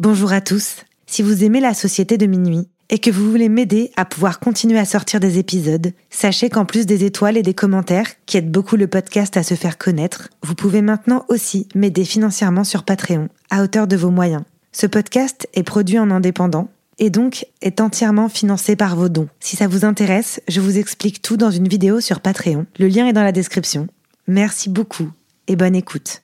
Bonjour à tous. Si vous aimez la société de minuit et que vous voulez m'aider à pouvoir continuer à sortir des épisodes, sachez qu'en plus des étoiles et des commentaires qui aident beaucoup le podcast à se faire connaître, vous pouvez maintenant aussi m'aider financièrement sur Patreon, à hauteur de vos moyens. Ce podcast est produit en indépendant et donc est entièrement financé par vos dons. Si ça vous intéresse, je vous explique tout dans une vidéo sur Patreon. Le lien est dans la description. Merci beaucoup et bonne écoute.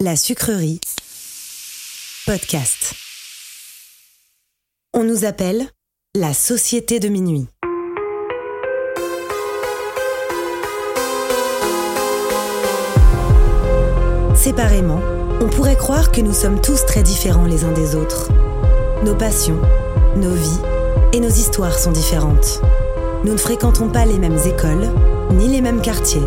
La sucrerie. Podcast. On nous appelle la société de minuit. Séparément, on pourrait croire que nous sommes tous très différents les uns des autres. Nos passions, nos vies et nos histoires sont différentes. Nous ne fréquentons pas les mêmes écoles, ni les mêmes quartiers.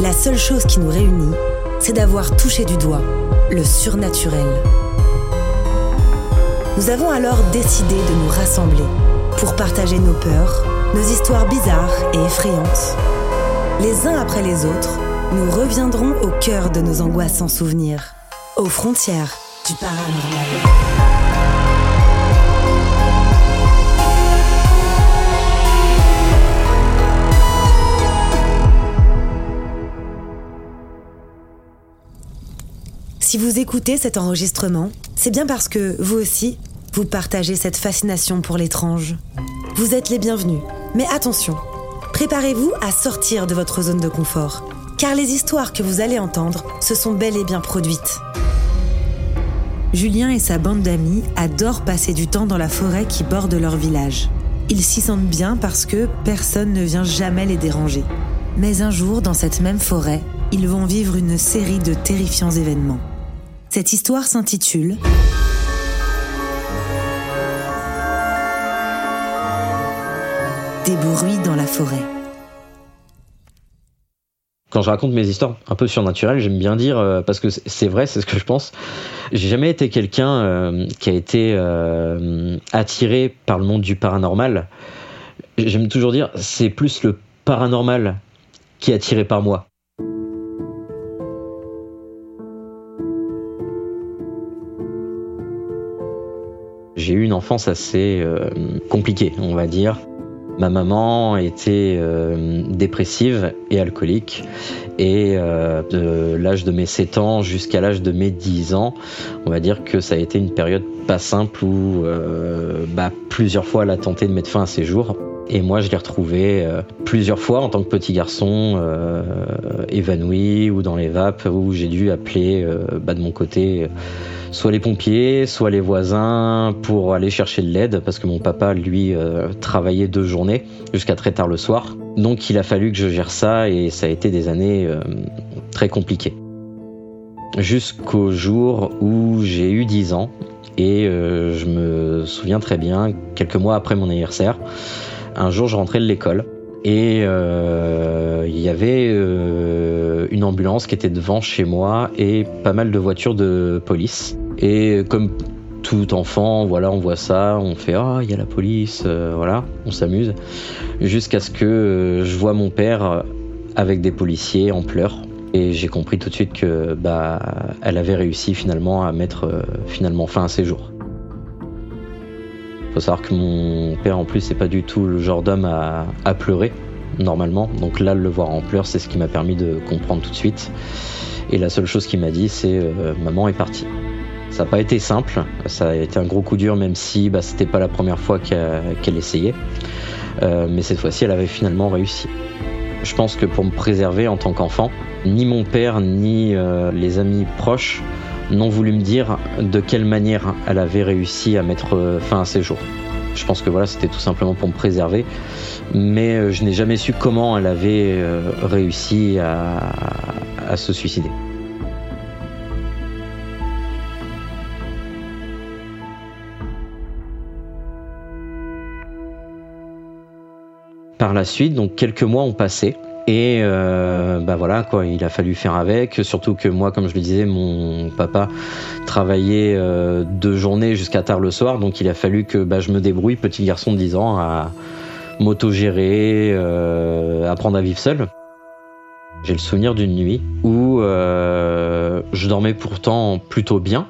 La seule chose qui nous réunit, c'est d'avoir touché du doigt le surnaturel. Nous avons alors décidé de nous rassembler pour partager nos peurs, nos histoires bizarres et effrayantes. Les uns après les autres, nous reviendrons au cœur de nos angoissants souvenirs, aux frontières du paranormal. Si vous écoutez cet enregistrement, c'est bien parce que, vous aussi, vous partagez cette fascination pour l'étrange. Vous êtes les bienvenus. Mais attention, préparez-vous à sortir de votre zone de confort, car les histoires que vous allez entendre se sont bel et bien produites. Julien et sa bande d'amis adorent passer du temps dans la forêt qui borde leur village. Ils s'y sentent bien parce que personne ne vient jamais les déranger. Mais un jour, dans cette même forêt, ils vont vivre une série de terrifiants événements. Cette histoire s'intitule Des bruits dans la forêt. Quand je raconte mes histoires un peu surnaturelles, j'aime bien dire, euh, parce que c'est vrai, c'est ce que je pense, j'ai jamais été quelqu'un euh, qui a été euh, attiré par le monde du paranormal. J'aime toujours dire, c'est plus le paranormal qui est attiré par moi. J'ai eu une enfance assez compliquée, on va dire. Ma maman était euh, dépressive et alcoolique. Et euh, de l'âge de mes 7 ans jusqu'à l'âge de mes 10 ans, on va dire que ça a été une période pas simple où euh, bah, plusieurs fois elle a tenté de mettre fin à ses jours. Et moi, je l'ai retrouvé plusieurs fois en tant que petit garçon évanoui ou dans les vapes où j'ai dû appeler bah, de mon côté soit les pompiers, soit les voisins pour aller chercher de l'aide parce que mon papa, lui, euh, travaillait deux journées jusqu'à très tard le soir. Donc il a fallu que je gère ça et ça a été des années euh, très compliquées. Jusqu'au jour où j'ai eu 10 ans Et euh, je me souviens très bien, quelques mois après mon anniversaire, un jour je rentrais de l'école et euh, il y avait euh, une ambulance qui était devant chez moi et pas mal de voitures de police. Et comme tout enfant, voilà, on voit ça, on fait ah il y a la police, voilà, on s'amuse, jusqu'à ce que je vois mon père avec des policiers en pleurs et j'ai compris tout de suite que bah, elle avait réussi finalement à mettre euh, fin à ses jours. Faut savoir que mon père en plus c'est pas du tout le genre d'homme à, pleurer normalement. Donc là le voir en pleurs c'est ce qui m'a permis de comprendre tout de suite. Et la seule chose qu'il m'a dit c'est euh, maman est partie. Ça n'a pas été simple, ça a été un gros coup dur même si bah, c'était pas la première fois qu'elle essayait. Euh, mais cette fois-ci elle avait finalement réussi. Je pense que pour me préserver en tant qu'enfant, ni mon père ni euh, les amis proches n'ont voulu me dire de quelle manière elle avait réussi à mettre euh, fin à ses jours. Je pense que voilà, c'était tout simplement pour me préserver, mais euh, je n'ai jamais su comment elle avait réussi à se suicider. Par la suite, donc quelques mois ont passé. Et euh, bah voilà quoi, il a fallu faire avec. Surtout que moi, comme je le disais, mon papa travaillait euh, deux journées jusqu'à tard le soir, donc il a fallu que bah, je me débrouille, petit garçon de 10 ans, à m'autogérer, euh, apprendre à vivre seul. J'ai le souvenir d'une nuit où euh, je dormais pourtant plutôt bien,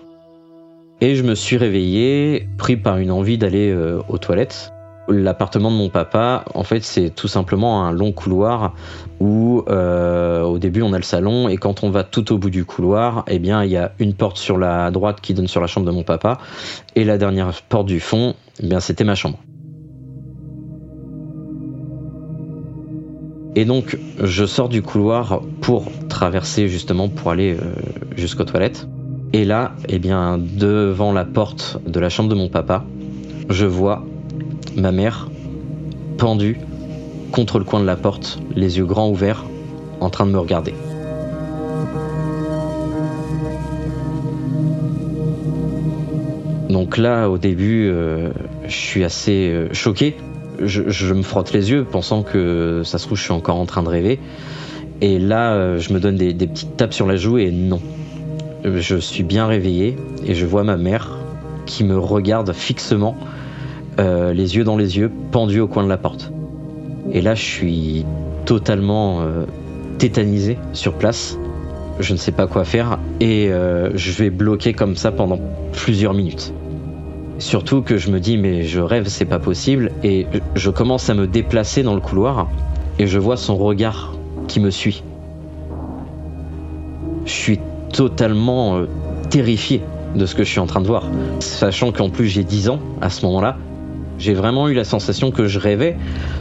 et je me suis réveillé, pris par une envie d'aller euh, aux toilettes. L'appartement de mon papa, en fait, c'est tout simplement un long couloir où, euh, au début, on a le salon et quand on va tout au bout du couloir, eh bien, il y a une porte sur la droite qui donne sur la chambre de mon papa et la dernière porte du fond, eh bien, c'était ma chambre. Et donc, je sors du couloir pour traverser justement pour aller euh, jusqu'aux toilettes. Et là, eh bien, devant la porte de la chambre de mon papa, je vois ma mère, pendue, contre le coin de la porte, les yeux grands ouverts, en train de me regarder. Donc là, au début, euh, je suis assez euh, choqué. Je, me frotte les yeux, pensant que ça se trouve, je suis encore en train de rêver. Et là, euh, je me donne des, des petites tapes sur la joue et non. Je suis bien réveillé et je vois ma mère qui me regarde fixement euh, les yeux dans les yeux, pendu au coin de la porte. Et là, je suis totalement euh, tétanisé sur place. Je ne sais pas quoi faire et euh, je vais bloquer comme ça pendant plusieurs minutes. Surtout que je me dis mais je rêve, c'est pas possible et je commence à me déplacer dans le couloir et je vois son regard qui me suit. Je suis totalement terrifié de ce que je suis en train de voir, sachant qu'en plus j'ai 10 ans à ce moment-là j'ai vraiment eu la sensation que je rêvais,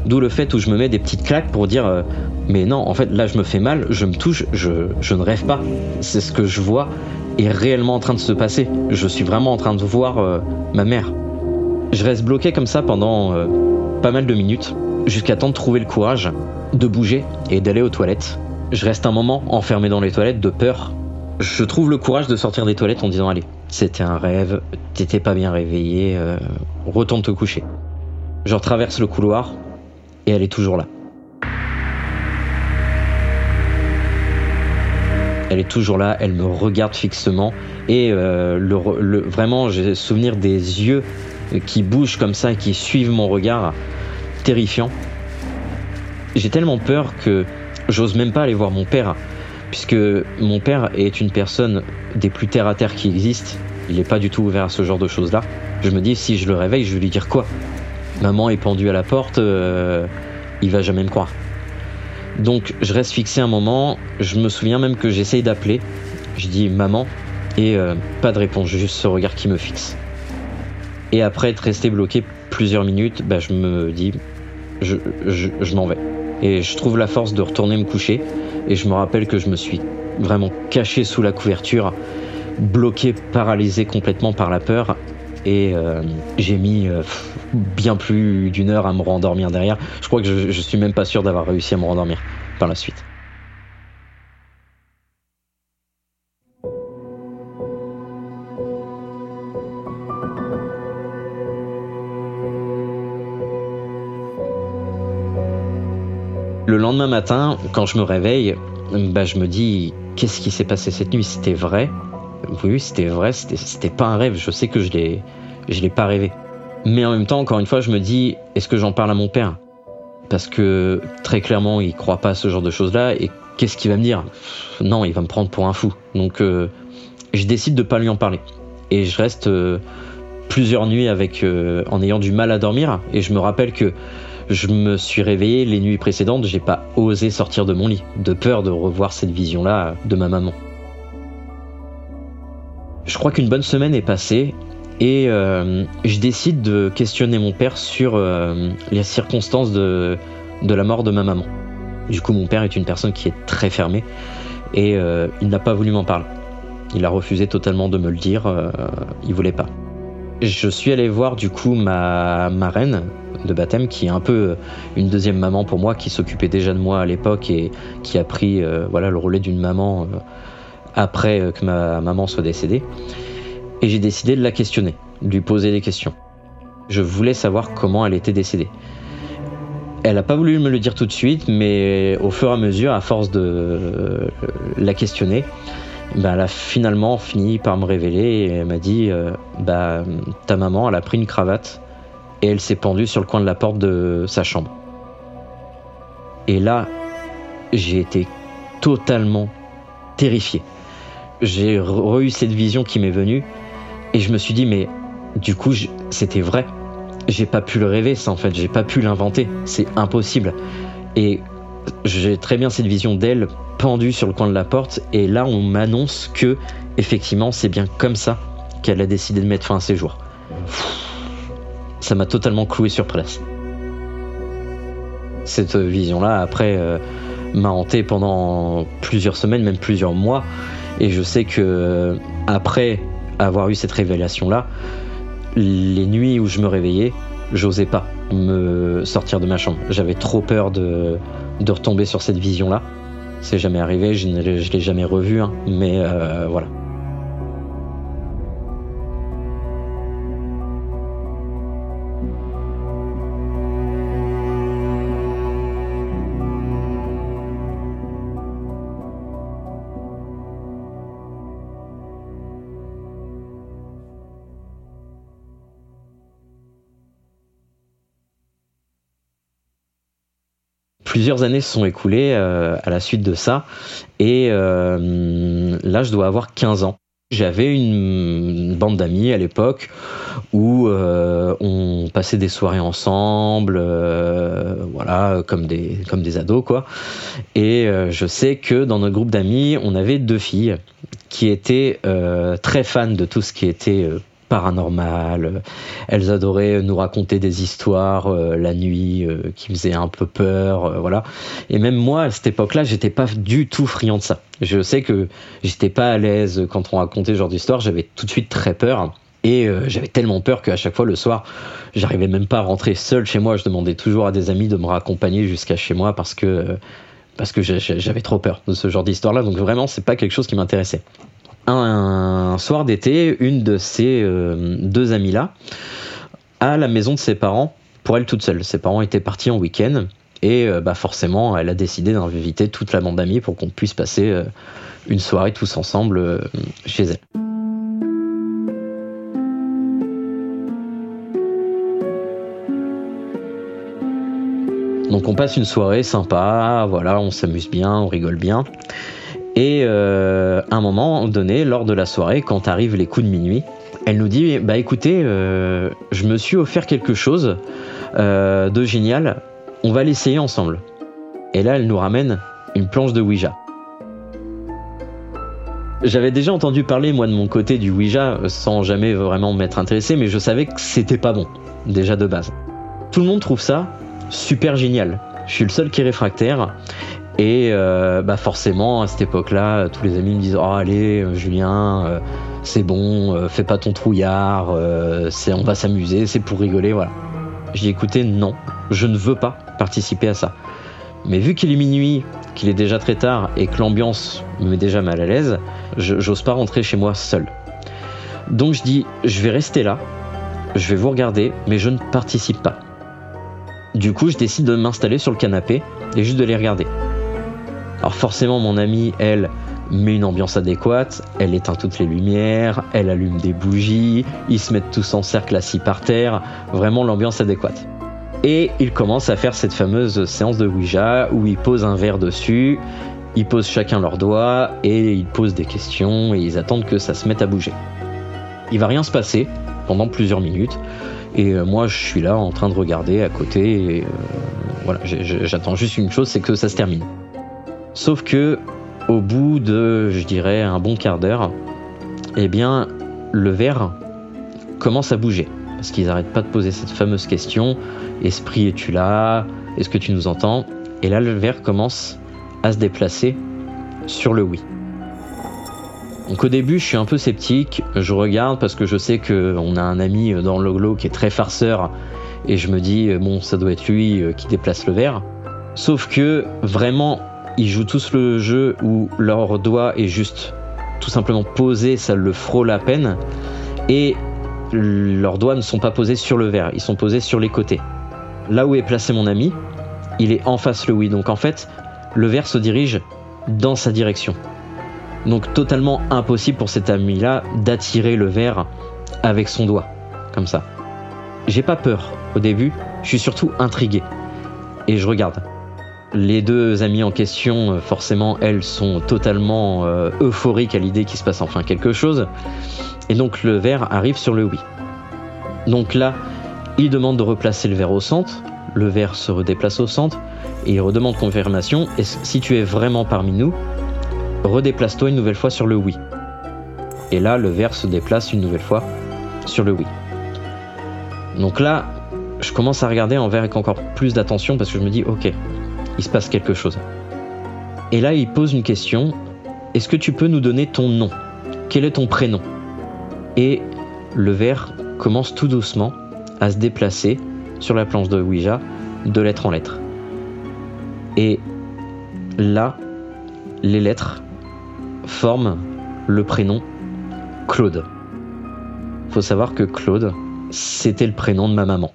d'où le fait où je me mets des petites claques pour dire euh, mais non, en fait là je me fais mal, je me touche, je, ne rêve pas. C'est ce que je vois est réellement en train de se passer. Je suis vraiment en train de voir euh, ma mère. Je reste bloqué comme ça pendant euh, pas mal de minutes, jusqu'à temps de trouver le courage de bouger et d'aller aux toilettes. Je reste un moment enfermé dans les toilettes de peur. Je trouve le courage de sortir des toilettes en disant allez, c'était un rêve, t'étais pas bien réveillé, euh, retourne te coucher. Je traverse le couloir et elle est toujours là. Elle est toujours là, elle me regarde fixement et euh, le, vraiment j'ai souvenir des yeux qui bougent comme ça, qui suivent mon regard, terrifiant. J'ai tellement peur que j'ose même pas aller voir mon père puisque mon père est une personne des plus terre à terre qui existent. Il n'est pas du tout ouvert à ce genre de choses-là. Je me dis, si je le réveille, je vais lui dire quoi? Maman est pendue à la porte, euh, il va jamais me croire. Donc je reste fixé un moment, je me souviens même que j'essaye d'appeler. Je dis maman, et euh, pas de réponse, juste ce regard qui me fixe. Et après être resté bloqué plusieurs minutes, bah, je me dis, je m'en vais. Et je trouve la force de retourner me coucher. Et je me rappelle que je me suis vraiment caché sous la couverture, bloqué, paralysé complètement par la peur. Et euh, j'ai mis euh, bien plus d'une heure à me rendormir derrière. Je crois que je, je suis même pas sûr d'avoir réussi à me rendormir par la suite. Le lendemain matin, quand je me réveille, bah, je me dis qu'est-ce qui s'est passé cette nuit? C'était vrai? Oui, c'était vrai, c'était pas un rêve. Je sais que je l'ai, l'ai pas rêvé. Mais en même temps, encore une fois, je me dis est-ce que j'en parle à mon père? Parce que très clairement, il croit pas à ce genre de choses-là. Et qu'est-ce qu'il va me dire? Non, il va me prendre pour un fou. Donc, euh, je décide de pas lui en parler. Et je reste euh, plusieurs nuits euh, en ayant du mal à dormir. Et je me rappelle que je me suis réveillé les nuits précédentes, j'ai pas osé sortir de mon lit, de peur de revoir cette vision-là de ma maman. Je crois qu'une bonne semaine est passée et euh, je décide de questionner mon père sur euh, les circonstances de, la mort de ma maman. Du coup, mon père est une personne qui est très fermée et euh, il n'a pas voulu m'en parler. Il a refusé totalement de me le dire, il voulait pas. Je suis allé voir du coup ma marraine de baptême qui est un peu une deuxième maman pour moi qui s'occupait déjà de moi à l'époque et qui a pris euh, voilà le relais d'une maman euh, après euh, que ma maman soit décédée et j'ai décidé de la questionner, de lui poser des questions. Je voulais savoir comment elle était décédée. Elle n'a pas voulu me le dire tout de suite, mais au fur et à mesure, à force de la questionner, bah, elle a finalement fini par me révéler et elle m'a dit euh, bah, Ta maman, elle a pris une cravate et elle s'est pendue sur le coin de la porte de sa chambre. Et là, j'ai été totalement terrifié. J'ai eu cette vision qui m'est venue et je me suis dit Mais du coup, c'était vrai. J'ai pas pu le rêver, ça en fait, j'ai pas pu l'inventer. C'est impossible. Et j'ai très bien cette vision d'elle pendue sur le coin de la porte et là on m'annonce que effectivement c'est bien comme ça qu'elle a décidé de mettre fin à ses jours. Ça m'a totalement cloué sur place. Cette vision-là, après, euh, m'a hanté pendant plusieurs semaines, même plusieurs mois. Et je sais que après avoir eu cette révélation-là, les nuits où je me réveillais, j'osais pas me sortir de ma chambre. J'avais trop peur de, de retomber sur cette vision-là. C'est jamais arrivé, je ne l'ai jamais revu, hein, mais euh, voilà. Plusieurs années se sont écoulées euh, à la suite de ça. Et euh, là, je dois avoir 15 ans. J'avais une bande d'amis à l'époque où euh, on passait des soirées ensemble, voilà, comme des, comme des ados, quoi. Et je sais que dans notre groupe d'amis, on avait deux filles qui étaient très fans de tout ce qui était paranormal. Elles adoraient nous raconter des histoires euh, la nuit euh, qui faisaient un peu peur, euh, voilà. Et même moi, à cette époque-là, j'étais pas du tout friand de ça. Je sais que j'étais pas à l'aise quand on racontait ce genre d'histoire. J'avais tout de suite très peur. Et j'avais tellement peur qu'à chaque fois le soir, j'arrivais même pas à rentrer seul chez moi. Je demandais toujours à des amis de me raccompagner jusqu'à chez moi parce que parce que j'avais trop peur de ce genre d'histoire-là. Donc vraiment, c'est pas quelque chose qui m'intéressait un, soir d'été, une de ces euh, deux amies-là, à la maison de ses parents, pour elle toute seule. Ses parents étaient partis en week-end, et euh, bah forcément, elle a décidé d'inviter toute la bande d'amis pour qu'on puisse passer euh, une soirée tous ensemble chez elle. Donc on passe une soirée sympa, voilà, on s'amuse bien, on rigole bien. Et euh, à un moment donné, lors de la soirée, quand arrivent les coups de minuit, elle nous dit Bah écoutez, euh, je me suis offert quelque chose euh, de génial, on va l'essayer ensemble. Et là, elle nous ramène une planche de Ouija. J'avais déjà entendu parler, moi, de mon côté du Ouija, sans jamais vraiment m'être intéressé, mais je savais que c'était pas bon, déjà de base. Tout le monde trouve ça super génial. Je suis le seul qui est réfractaire. Et euh, bah forcément, à cette époque-là, tous les amis me disent Oh, allez, euh, Julien, euh, c'est bon, fais pas ton trouillard, c'est, on va s'amuser, c'est pour rigoler, voilà. J'ai écouté Non, je ne veux pas participer à ça. Mais vu qu'il est minuit, qu'il est déjà très tard et que l'ambiance me met déjà mal à l'aise, j'ose pas rentrer chez moi seul. Donc je dis Je vais rester là, je vais vous regarder, mais je ne participe pas. Du coup, je décide de m'installer sur le canapé et juste de les regarder. Alors forcément, mon amie, elle, met une ambiance adéquate, elle éteint toutes les lumières, elle allume des bougies, ils se mettent tous en cercle assis par terre, vraiment l'ambiance adéquate. Et ils commencent à faire cette fameuse séance de Ouija où ils posent un verre dessus, ils posent chacun leurs doigts et ils posent des questions et ils attendent que ça se mette à bouger. Il va rien se passer pendant plusieurs minutes et euh, moi je suis là en train de regarder à côté et euh, voilà, j'attends juste une chose, c'est que ça se termine. Sauf que au bout de, je dirais, un bon quart d'heure, eh bien, le verre commence à bouger. Parce qu'ils n'arrêtent pas de poser cette fameuse question Esprit, es-tu là? Est-ce que tu nous entends? Et là, le verre commence à se déplacer sur le oui. Donc au début, je suis un peu sceptique. Je regarde parce que je sais qu'on a un ami dans loglo qui est très farceur. Et je me dis, bon, ça doit être lui euh, qui déplace le verre. Sauf que vraiment, ils jouent tous le jeu où leur doigt est juste tout simplement posé, ça le frôle à peine. Et leurs doigts ne sont pas posés sur le verre, ils sont posés sur les côtés. Là où est placé mon ami, il est en face le oui. Donc en fait, le verre se dirige dans sa direction. Donc totalement impossible pour cet ami-là d'attirer le verre avec son doigt, comme ça. J'ai pas peur au début, je suis surtout intrigué. Et je regarde. Les deux amies en question, euh, forcément, elles sont totalement euh, euphoriques à l'idée qu'il se passe enfin quelque chose. Et donc le verre arrive sur le oui. Donc là, il demande de replacer le verre au centre. Le verre se redéplace au centre il redemande confirmation. Et si tu es vraiment parmi nous, redéplace-toi une nouvelle fois sur le oui. Et là, le verre se déplace une nouvelle fois sur le oui. Donc là, je commence à regarder en verre avec encore plus d'attention parce que je me dis, ok, il se passe quelque chose. Et là, il pose une question. Est-ce que tu peux nous donner ton nom? Quel est ton prénom? Et le verre commence tout doucement à se déplacer sur la planche de Ouija de lettre en lettre. Et là, les lettres forment le prénom Claude. Faut savoir que Claude, c'était le prénom de ma maman.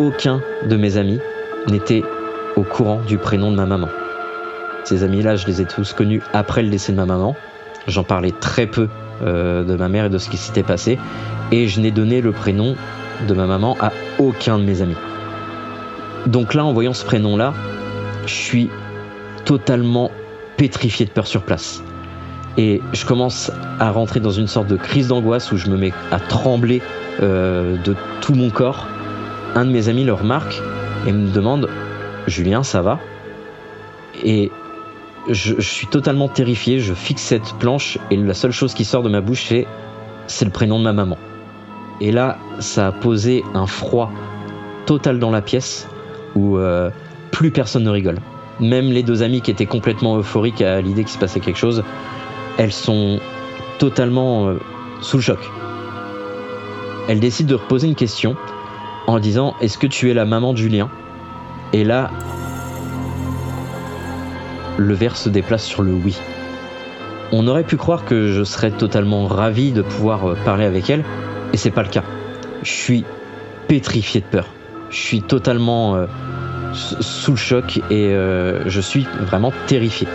Aucun de mes amis n'était au courant du prénom de ma maman. Ces amis-là, je les ai tous connus après le décès de ma maman. J'en parlais très peu euh, de ma mère et de ce qui s'était passé. Et je n'ai donné le prénom de ma maman à aucun de mes amis. Donc là, en voyant ce prénom-là, je suis totalement pétrifié de peur sur place. Et je commence à rentrer dans une sorte de crise d'angoisse où je me mets à trembler euh, de tout mon corps un de mes amis le remarque et me demande Julien, ça va? Et je, suis totalement terrifié, je fixe cette planche et la seule chose qui sort de ma bouche c'est le prénom de ma maman. Et là, ça a posé un froid total dans la pièce où euh, plus personne ne rigole. Même les deux amies qui étaient complètement euphoriques à l'idée qu'il se passait quelque chose, elles sont totalement euh, sous le choc. Elles décident de reposer une question en disant Est-ce que tu es la maman de Julien Et là, le verre se déplace sur le oui. On aurait pu croire que je serais totalement ravi de pouvoir euh, parler avec elle, et c'est pas le cas. Je suis pétrifié de peur. Je suis totalement euh, sous le choc et euh, je suis vraiment terrifié.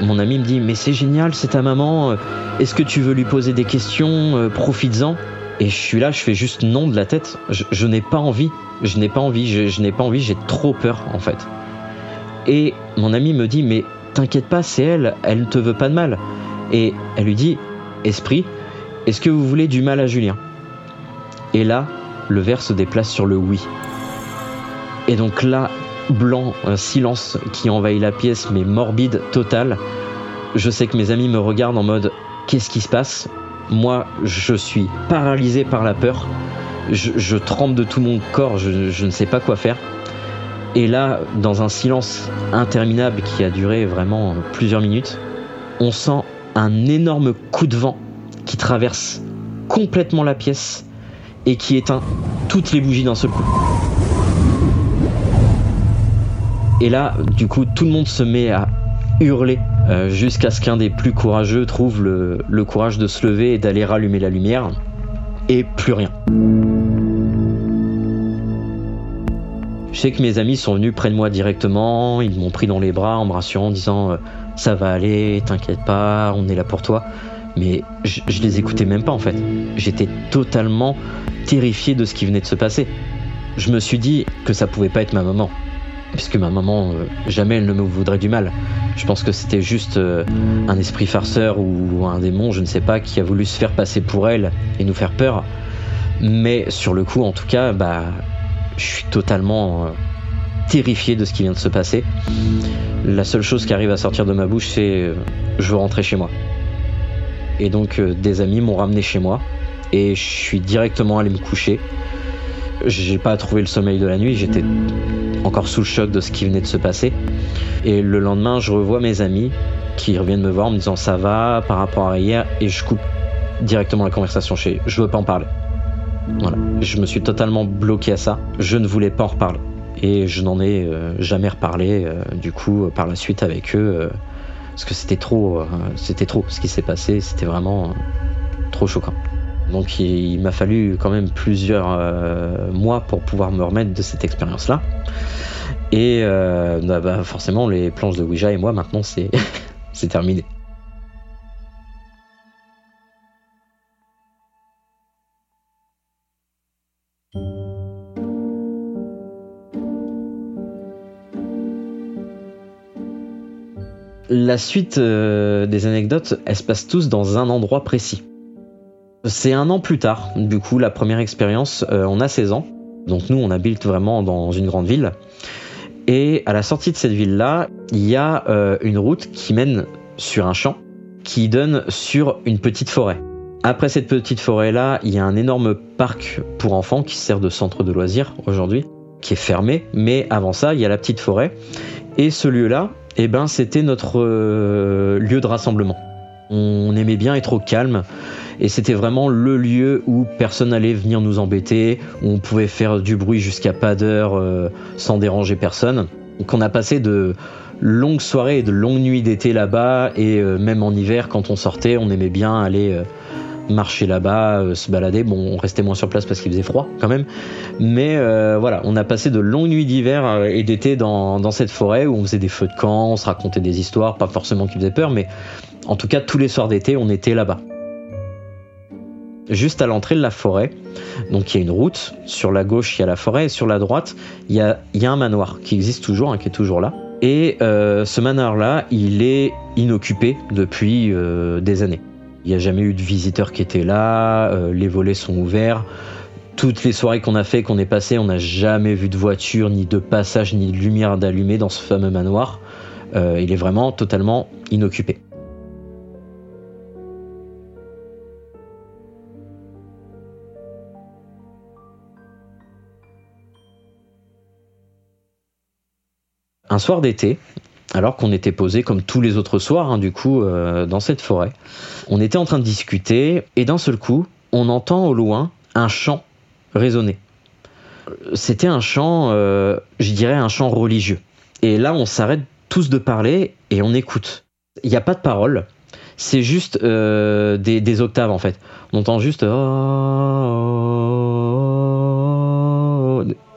Mon ami me dit mais c'est génial, c'est ta maman. Est-ce que tu veux lui poser des questions Profites-en? Et je suis là, je fais juste non de la tête. Je, n'ai pas envie. Je n'ai pas envie. Je, n'ai pas envie. J'ai trop peur en fait. Et mon ami me dit mais t'inquiète pas, c'est elle. Elle ne te veut pas de mal. Et elle lui dit esprit, est-ce que vous voulez du mal à Julien? Et là, le verre se déplace sur le oui. Et donc là, blanc, un silence qui envahit la pièce, mais morbide, total. Je sais que mes amis me regardent en mode qu'est-ce qui se passe? Moi, je suis paralysé par la peur. Je, tremble de tout mon corps, je, ne sais pas quoi faire. Et là, dans un silence interminable qui a duré vraiment plusieurs minutes, on sent un énorme coup de vent qui traverse complètement la pièce et qui éteint toutes les bougies d'un seul coup. Et là, du coup, tout le monde se met à hurler euh, jusqu'à ce qu'un des plus courageux trouve le, courage de se lever et d'aller rallumer la lumière, et plus rien. Je sais que mes amis sont venus près de moi directement, ils m'ont pris dans les bras en me rassurant en disant euh, ça va aller, t'inquiète pas, on est là pour toi. Mais je, je les écoutais même pas en fait. J'étais totalement terrifié de ce qui venait de se passer. Je me suis dit que ça pouvait pas être ma maman. Puisque ma maman, euh, jamais elle ne me voudrait du mal. Je pense que c'était juste euh, un esprit farceur ou un démon, je ne sais pas, qui a voulu se faire passer pour elle et nous faire peur. Mais sur le coup, en tout cas, bah, je suis totalement euh, terrifié de ce qui vient de se passer. La seule chose qui arrive à sortir de ma bouche, c'est je veux rentrer chez moi. Et donc des amis m'ont ramené chez moi et je suis directement allé me coucher. J'ai pas trouvé le sommeil de la nuit, j'étais encore sous le choc de ce qui venait de se passer. Et le lendemain, je revois mes amis qui reviennent me voir en me disant ça va par rapport à hier et je coupe directement la conversation chez je veux pas en parler. Voilà, je me suis totalement bloqué à ça. Je ne voulais pas en reparler et je n'en ai euh, jamais reparlé euh, du coup euh, par la suite avec eux parce que c'était trop, c'était trop ce qui s'est passé, c'était vraiment trop choquant. Donc il, m'a fallu quand même plusieurs euh, mois pour pouvoir me remettre de cette expérience-là. Et euh, bah, bah, forcément les planches de Ouija et moi maintenant c'est c'est terminé. La suite euh, des anecdotes, elles se passent tous dans un endroit précis. C'est un an plus tard, du coup, la première expérience, euh, on a 16 ans. Donc nous, on habite vraiment dans une grande ville. Et à la sortie de cette ville-là, il y a euh, une route qui mène sur un champ qui donne sur une petite forêt. Après cette petite forêt-là, il y a un énorme parc pour enfants qui sert de centre de loisirs aujourd'hui, qui est fermé. Mais avant ça, il y a la petite forêt. Et ce lieu-là, eh ben, c'était notre euh, lieu de rassemblement. On aimait bien être au calme et c'était vraiment le lieu où personne n'allait venir nous embêter, où on pouvait faire du bruit jusqu'à pas d'heure euh, sans déranger personne. Donc on a passé de longues soirées et de longues nuits d'été là-bas et euh, même en hiver quand on sortait, on aimait bien aller euh, marcher là-bas, se balader. Bon, on restait moins sur place parce qu'il faisait froid quand même. Mais voilà, on a passé de longues nuits d'hiver et d'été dans, dans cette forêt où on faisait des feux de camp, on se racontait des histoires, pas forcément qui faisaient peur, mais en tout cas tous les soirs d'été, on était là-bas. Juste à l'entrée de la forêt, donc il y a une route, sur la gauche il y a la forêt, et sur la droite il y a, un manoir qui existe toujours, hein, qui est toujours là. Et euh, ce manoir-là, il est inoccupé depuis euh, des années. Il n'y a jamais eu de visiteurs qui étaient là, euh, les volets sont ouverts. Toutes les soirées qu'on a fait, qu'on est passé, on n'a jamais vu de voiture, ni de passage, ni de lumière d'allumée dans ce fameux manoir. Il est vraiment totalement inoccupé. Un soir d'été, alors qu'on était posé comme tous les autres soirs, hein, du coup, euh, dans cette forêt, on était en train de discuter et d'un seul coup, on entend au loin un chant résonner. C'était un chant, euh, je dirais un chant religieux. Et là, on s'arrête tous de parler et on écoute. Il n'y a pas de parole, c'est juste euh, des, des octaves en fait. On entend juste.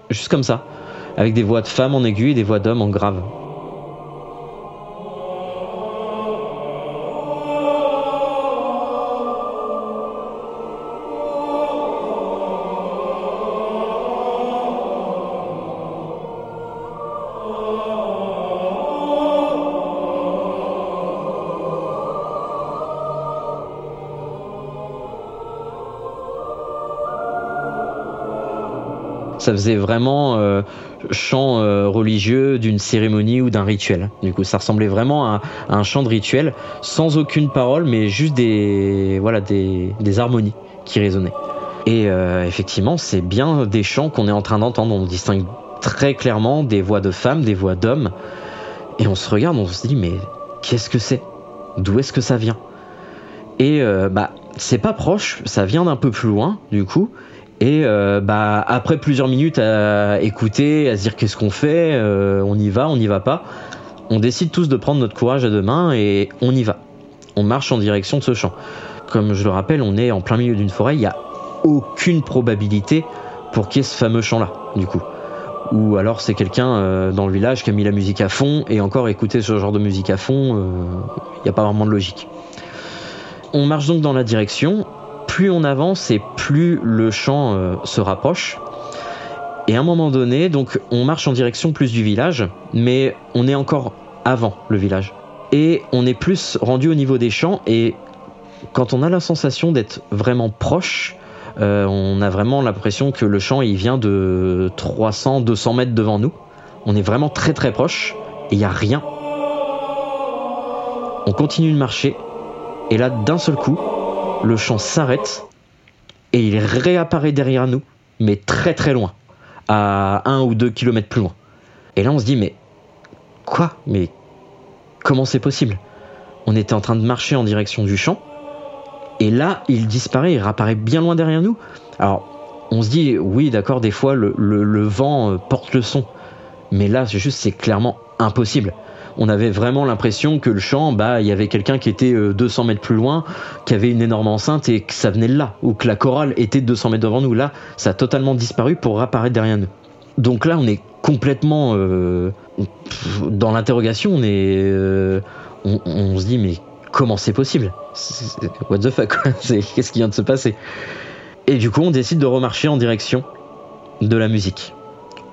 juste comme ça, avec des voix de femmes en aigu et des voix d'hommes en grave. Ça faisait vraiment euh, chant euh, religieux d'une cérémonie ou d'un rituel. Du coup, ça ressemblait vraiment à, un chant de rituel, sans aucune parole, mais juste des voilà des, harmonies qui résonnaient. Et euh, effectivement, c'est bien des chants qu'on est en train d'entendre. On distingue très clairement des voix de femmes, des voix d'hommes, et on se regarde, on se dit mais qu'est-ce que c'est? D'où est-ce que ça vient? Et bah c'est pas proche, ça vient d'un peu plus loin, du coup. Et euh, bah après plusieurs minutes à écouter, à se dire qu'est-ce qu'on fait, euh, on y va, on n'y va pas, on décide tous de prendre notre courage à deux mains et on y va. On marche en direction de ce champ. Comme je le rappelle, on est en plein milieu d'une forêt, il n'y a aucune probabilité pour qu'il y ait ce fameux champ-là, du coup. ou alors c'est quelqu'un euh, dans le village qui a mis la musique à fond, et encore écouter ce genre de musique à fond, il n'y a pas vraiment de logique. On marche donc dans la direction, plus on avance et plus le champ se rapproche. Et à un moment donné, donc on marche en direction plus du village, mais on est encore avant le village. Et on est plus rendu au niveau des champs, et quand on a la sensation d'être vraiment proche, euh, on a vraiment l'impression que le champ il vient de 300, 200 mètres devant nous. On est vraiment très très proche et il n'y a rien. On continue de marcher et là d'un seul coup, le champ s'arrête et il réapparaît derrière nous, mais très très loin, à 1 ou 2 kilomètres plus loin. Et là on se dit mais quoi? Mais comment c'est possible? On était en train de marcher en direction du champ et là, il disparaît, il réapparaît bien loin derrière nous. Alors, on se dit, oui, d'accord, des fois, le, vent euh, porte le son. Mais là, c'est juste, c'est clairement impossible. On avait vraiment l'impression que le champ, bah, il y avait quelqu'un qui était 200 euh, mètres plus loin, qui avait une énorme enceinte et que ça venait de là, ou que la chorale était 200 mètres devant nous. Là, ça a totalement disparu pour réapparaître derrière nous. Donc là, on est complètement euh, dans l'interrogation. On est, on se dit, mais comment c'est possible? What the fuck Qu'est-ce qui vient de se passer? Et du coup, on décide de remarcher en direction de la musique.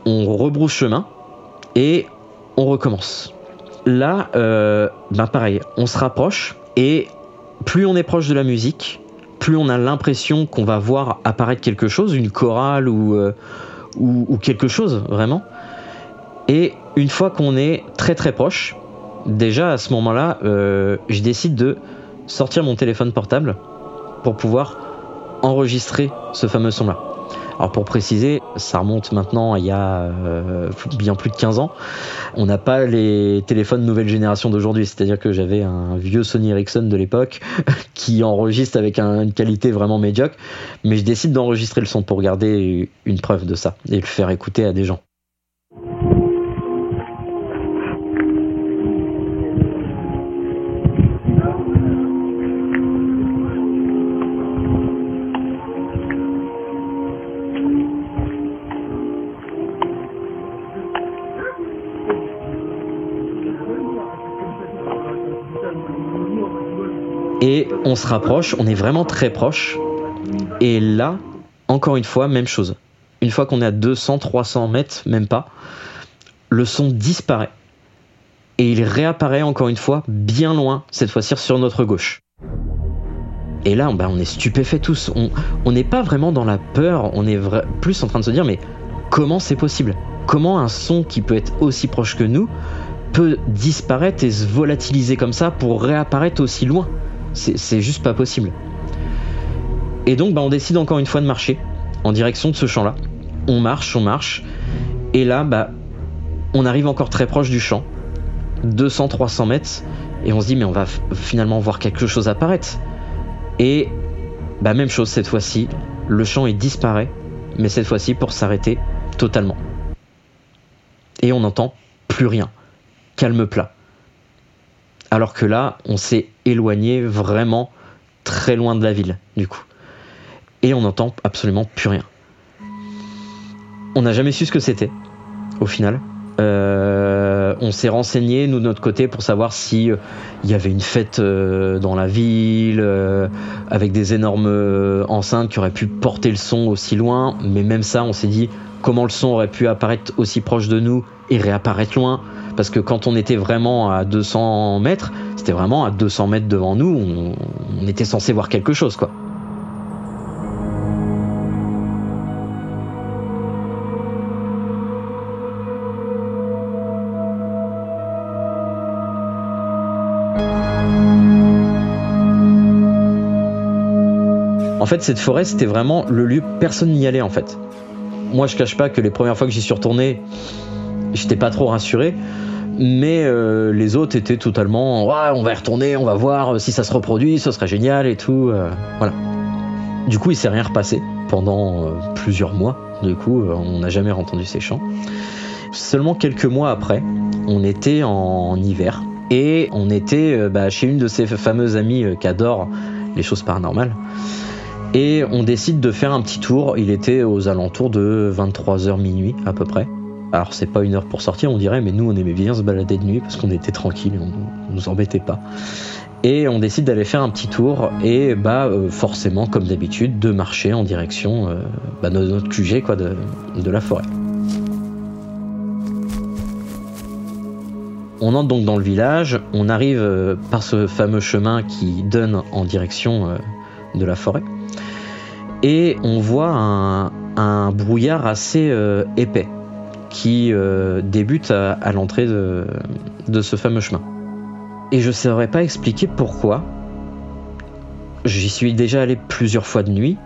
On rebrousse chemin et on recommence. Là, euh, ben pareil, on se rapproche et plus on est proche de la musique, plus on a l'impression qu'on va voir apparaître quelque chose, une chorale ou, euh, quelque chose vraiment. Et une fois qu'on est très très proche, déjà à ce moment-là, euh, je décide de sortir mon téléphone portable pour pouvoir enregistrer ce fameux son-là. Alors pour préciser, ça remonte maintenant il y a euh, bien plus de 15 ans. On n'a pas les téléphones nouvelle génération d'aujourd'hui, c'est-à-dire que j'avais un vieux Sony Ericsson de l'époque qui enregistre avec une qualité vraiment médiocre, mais je décide d'enregistrer le son pour garder une preuve de ça et le faire écouter à des gens. On se rapproche, on est vraiment très proche. Et là, encore une fois, même chose. Une fois qu'on est à 200, 300 mètres, même pas, le son disparaît. Et il réapparaît encore une fois bien loin, cette fois-ci sur notre gauche. Et là, ben, on est stupéfait tous. On n'est pas vraiment dans la peur, on est plus en train de se dire, mais comment c'est possible? Comment un son qui peut être aussi proche que nous peut disparaître et se volatiliser comme ça pour réapparaître aussi loin? C'est juste pas possible. Et donc, bah, on décide encore une fois de marcher en direction de ce champ-là. On marche, on marche. Et là, bah, on arrive encore très proche du champ. 200-300 mètres. Et on se dit, mais on va finalement voir quelque chose apparaître. Et bah, même chose cette fois-ci. Le champ, disparaît. Mais cette fois-ci pour s'arrêter totalement. Et on n'entend plus rien. Calme plat. Alors que là, on s'est éloigné vraiment très loin de la ville, du coup. Et on n'entend absolument plus rien. On n'a jamais su ce que c'était, au final. Euh, on s'est renseigné, nous, de notre côté, pour savoir si euh, il y avait une fête euh, dans la ville, avec des énormes enceintes qui auraient pu porter le son aussi loin. Mais même ça, on s'est dit comment le son aurait pu apparaître aussi proche de nous et réapparaître loin? Parce que quand on était vraiment à 200 mètres, c'était vraiment à 200 mètres devant nous, on, était censé voir quelque chose, quoi. En fait, cette forêt, c'était vraiment le lieu, personne n'y allait en fait. Moi, je cache pas que les premières fois que j'y suis retourné, j'étais pas trop rassuré mais euh, les autres étaient totalement on va y retourner, on va voir si ça se reproduit, ce serait génial et tout. Euh, voilà. Du coup, il s'est rien repassé pendant euh, plusieurs mois. Du coup, on n'a jamais entendu ces chants. Seulement quelques mois après, on était en, hiver et on était bah, chez une de ces fameuses amies qui adore les choses paranormales. Et on décide de faire un petit tour. Il était aux alentours de 23h minuit à peu près. Alors c'est pas une heure pour sortir, on dirait, mais nous on aimait bien se balader de nuit parce qu'on était tranquille, on, on nous embêtait pas. Et on décide d'aller faire un petit tour et bah euh, forcément comme d'habitude de marcher en direction euh, bah, de notre QG quoi, de, la forêt. On entre donc dans le village, on arrive euh, par ce fameux chemin qui donne en direction de la forêt, et on voit un, brouillard assez épais qui euh, débute à, l'entrée de, de ce fameux chemin. Et je ne saurais pas expliquer pourquoi. J'y suis déjà allé plusieurs fois de nuit,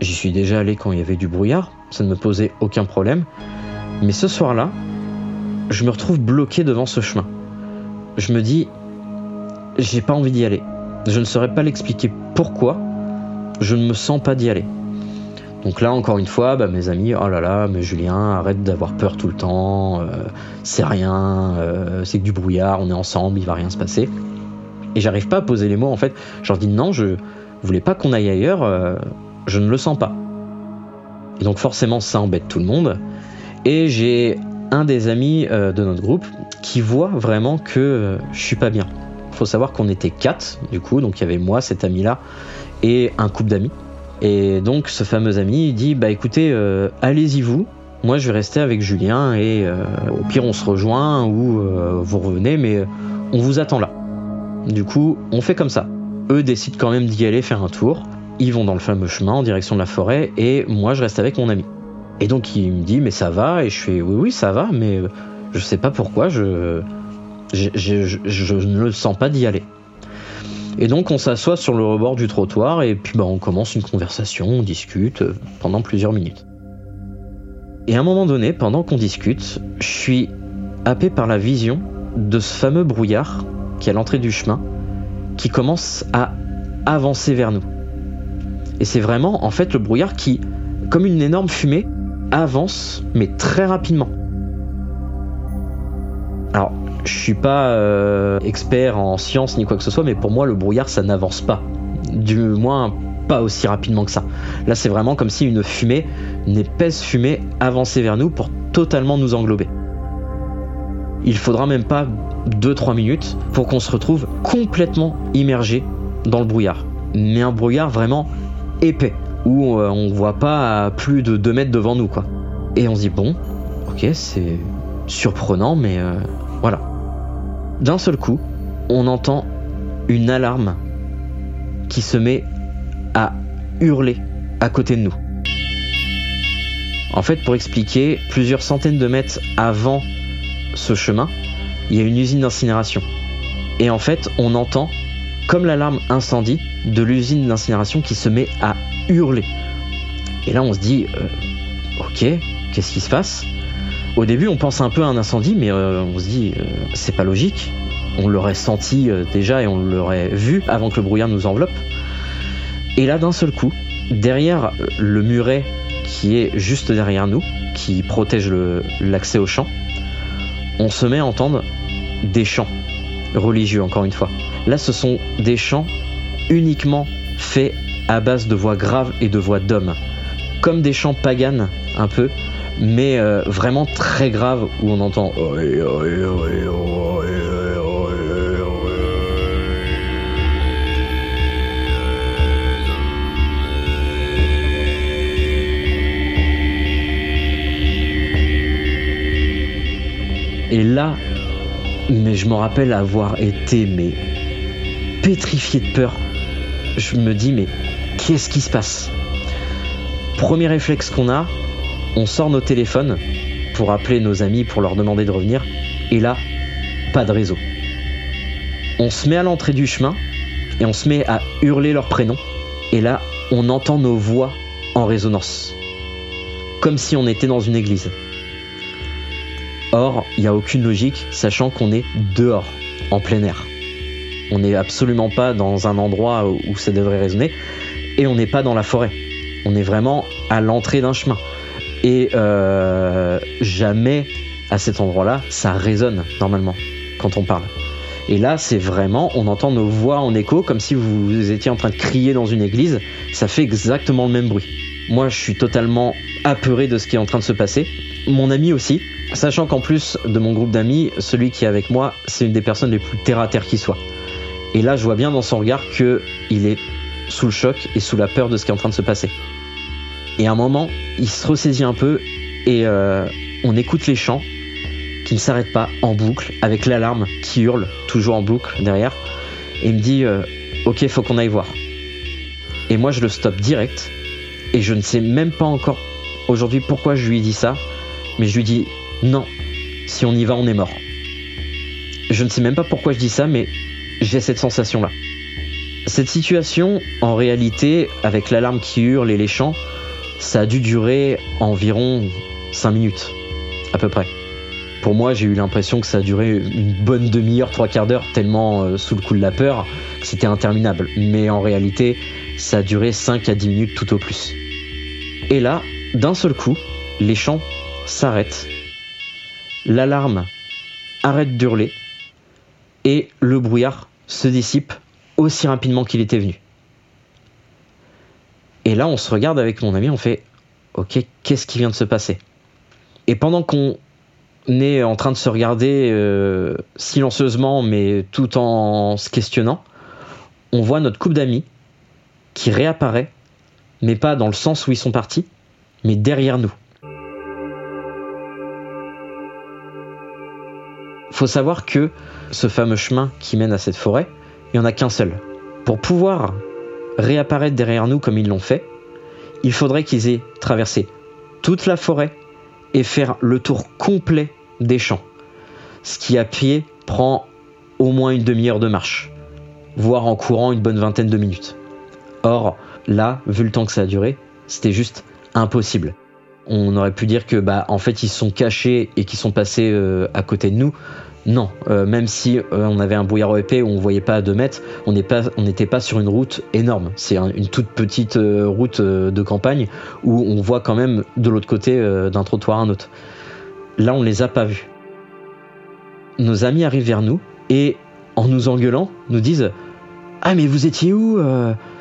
j'y suis déjà allé quand il y avait du brouillard, ça ne me posait aucun problème, mais ce soir-là, je me retrouve bloqué devant ce chemin. Je me dis, j'ai pas envie d'y aller. Je ne saurais pas l'expliquer pourquoi, je ne me sens pas d'y aller. Donc là, encore une fois, bah, mes amis, oh là là, mais Julien, arrête d'avoir peur tout le temps, euh, c'est rien, euh, c'est que du brouillard, on est ensemble, il va rien se passer. Et j'arrive pas à poser les mots, en fait. Je dis non, je voulez pas qu'on aille ailleurs, euh, je ne le sens pas. Et donc forcément, ça embête tout le monde. Et j'ai un des amis de notre groupe qui voit vraiment que je suis pas bien. Faut savoir qu'on était quatre, du coup, donc il y avait moi, cet ami-là, et un couple d'amis. Et donc ce fameux ami dit bah écoutez, euh, allez-y vous. Moi je vais rester avec Julien et euh, au pire on se rejoint ou euh, vous revenez, mais on vous attend là. Du coup on fait comme ça. Eux décident quand même d'y aller faire un tour. Ils vont dans le fameux chemin en direction de la forêt et moi je reste avec mon ami. Et donc il me dit mais ça va? Et je fais oui oui ça va mais je sais pas pourquoi je, je- je ne le sens pas d'y aller. Et donc on s'assoit sur le rebord du trottoir et puis bah, on commence une conversation, on discute euh, pendant plusieurs minutes. Et à un moment donné, pendant qu'on discute, je suis happé par la vision de ce fameux brouillard qui est à l'entrée du chemin, qui commence à avancer vers nous. Et c'est vraiment en fait le brouillard qui, comme une énorme fumée, avance, mais très rapidement. Je suis pas euh, expert en sciences ni quoi que ce soit, mais pour moi, le brouillard, ça n'avance pas. Du moins, pas aussi rapidement que ça. Là, c'est vraiment comme si une fumée, une épaisse fumée, avançait vers nous pour totalement nous englober. Il faudra même pas 2-3 minutes pour qu'on se retrouve complètement immergé dans le brouillard. Mais un brouillard vraiment épais, où euh, on voit pas plus de 2 mètres devant nous, quoi. Et on se dit, bon, ok, c'est surprenant, mais euh, voilà. D'un seul coup, on entend une alarme qui se met à hurler à côté de nous. En fait, pour expliquer, plusieurs centaines de mètres avant ce chemin, il y a une usine d'incinération. Et en fait, on entend, comme l'alarme incendie, de l'usine d'incinération qui se met à hurler. Et là, on se dit, euh, ok, qu'est-ce qui se passe? Au début, on pense un peu à un incendie, mais euh, on se dit, euh, c'est pas logique. On l'aurait senti euh, déjà et on l'aurait vu avant que le brouillard nous enveloppe. Et là, d'un seul coup, derrière le muret qui est juste derrière nous, qui protège l'accès au champ, on se met à entendre des chants religieux, encore une fois. Là, ce sont des chants uniquement faits à base de voix graves et de voix d'hommes. Comme des chants paganes, un peu, mais euh, vraiment très graves, où on entend Et là, mais je me rappelle avoir été mais pétrifié de peur. Je me dis mais qu'est-ce qui se passe Premier réflexe qu'on a, on sort nos téléphones pour appeler nos amis pour leur demander de revenir et là, pas de réseau. On se met à l'entrée du chemin et on se met à hurler leurs prénoms et là, on entend nos voix en résonance. Comme si on était dans une église. Or, il n'y a aucune logique, sachant qu'on est dehors, en plein air. On n'est absolument pas dans un endroit où ça devrait résonner, et on n'est pas dans la forêt. On est vraiment à l'entrée d'un chemin. Et euh, jamais à cet endroit-là, ça résonne normalement quand on parle. Et là, c'est vraiment, on entend nos voix en écho, comme si vous étiez en train de crier dans une église. Ça fait exactement le même bruit. Moi, je suis totalement apeuré de ce qui est en train de se passer. Mon ami aussi, Sachant qu'en plus de mon groupe d'amis, celui qui est avec moi, c'est une des personnes les plus terre à terre qui soit. Et là, je vois bien dans son regard que il est sous le choc et sous la peur de ce qui est en train de se passer. Et à un moment, il se ressaisit un peu et euh, on écoute les chants qui ne s'arrêtent pas en boucle avec l'alarme qui hurle toujours en boucle derrière. Et il me dit euh, Ok, faut qu'on aille voir. Et moi, je le stoppe direct et je ne sais même pas encore aujourd'hui pourquoi je lui ai dit ça, mais je lui dis Non, si on y va, on est mort. Je ne sais même pas pourquoi je dis ça, mais j'ai cette sensation-là. Cette situation, en réalité, avec l'alarme qui hurle et les chants, ça a dû durer environ 5 minutes, à peu près. Pour moi, j'ai eu l'impression que ça a duré une bonne demi-heure, trois quarts d'heure, tellement euh, sous le coup de la peur que c'était interminable. Mais en réalité, ça a duré 5 à 10 minutes tout au plus. Et là, d'un seul coup, les chants s'arrêtent, l'alarme arrête d'hurler et le brouillard se dissipe aussi rapidement qu'il était venu. Et là, on se regarde avec mon ami, on fait Ok, qu'est-ce qui vient de se passer? Et pendant qu'on est en train de se regarder euh, silencieusement, mais tout en se questionnant, on voit notre couple d'amis qui réapparaît, mais pas dans le sens où ils sont partis, mais derrière nous. Faut savoir que ce fameux chemin qui mène à cette forêt, il n'y en a qu'un seul. Pour pouvoir réapparaître derrière nous comme ils l'ont fait, il faudrait qu'ils aient traversé toute la forêt et faire le tour complet des champs. Ce qui à pied prend au moins une demi-heure de marche, voire en courant une bonne vingtaine de minutes. Or, là, vu le temps que ça a duré, c'était juste impossible. On aurait pu dire que bah en fait ils sont cachés et qu'ils sont passés euh, à côté de nous. Non, euh, même si euh, on avait un brouillard épais où on voyait pas à 2 mètres, on n'était pas, sur une route énorme. C'est une toute petite route de campagne où on voit quand même de l'autre côté d'un trottoir un autre. Là, on les a pas vus. Nos amis arrivent vers nous et en nous engueulant, nous disent Ah mais vous étiez où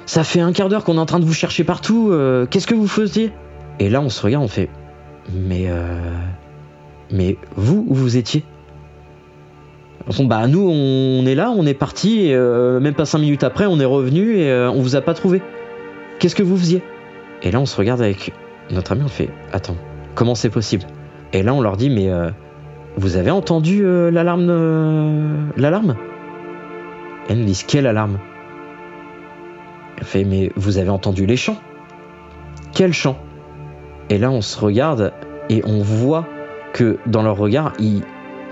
Ça fait un quart d'heure qu'on est en train de vous chercher partout. Qu'est-ce que vous faisiez? Et là, on se regarde, on fait Mais. Euh, mais vous, où vous étiez? Bah, nous, on est là, on est parti, euh, même pas cinq minutes après, on est revenu et euh, on vous a pas trouvé. Qu'est-ce que vous faisiez? Et là, on se regarde avec notre ami, on fait Attends, comment c'est possible? Et là, on leur dit Mais. vous avez entendu l'alarme L'alarme? Elles nous disent Quelle alarme? Elle fait Mais vous avez entendu les chants? Quel chant et là, on se regarde et on voit que dans leur regard, ils,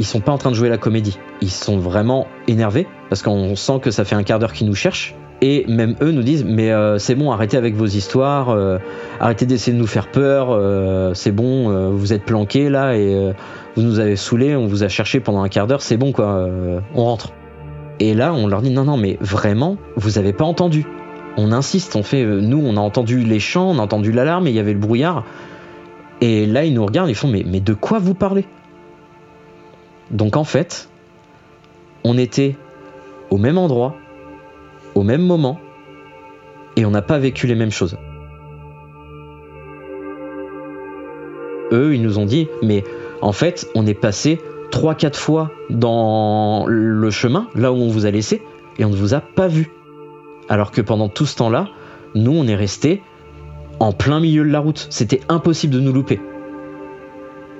ils sont pas en train de jouer la comédie. Ils sont vraiment énervés parce qu'on sent que ça fait un quart d'heure qu'ils nous cherchent. Et même eux nous disent mais euh, c'est bon arrêtez avec vos histoires, euh, arrêtez d'essayer de nous faire peur, euh, c'est bon vous êtes planqués là et vous nous avez saoulés, on vous a cherché pendant un quart d'heure, c'est bon quoi, on rentre. Et là on leur dit non non mais vraiment vous avez pas entendu. On insiste, on fait nous on a entendu les chants, on a entendu l'alarme et il y avait le brouillard. Et là, ils nous regardent, ils font mais, mais de quoi vous parlez? Donc en fait, on était au même endroit, au même moment, et on n'a pas vécu les mêmes choses. Eux, ils nous ont dit, mais en fait, on est passé 3-4 fois dans le chemin, là où on vous a laissé, et on ne vous a pas vu. Alors que pendant tout ce temps-là, nous, on est resté en plein milieu de la route. C'était impossible de nous louper.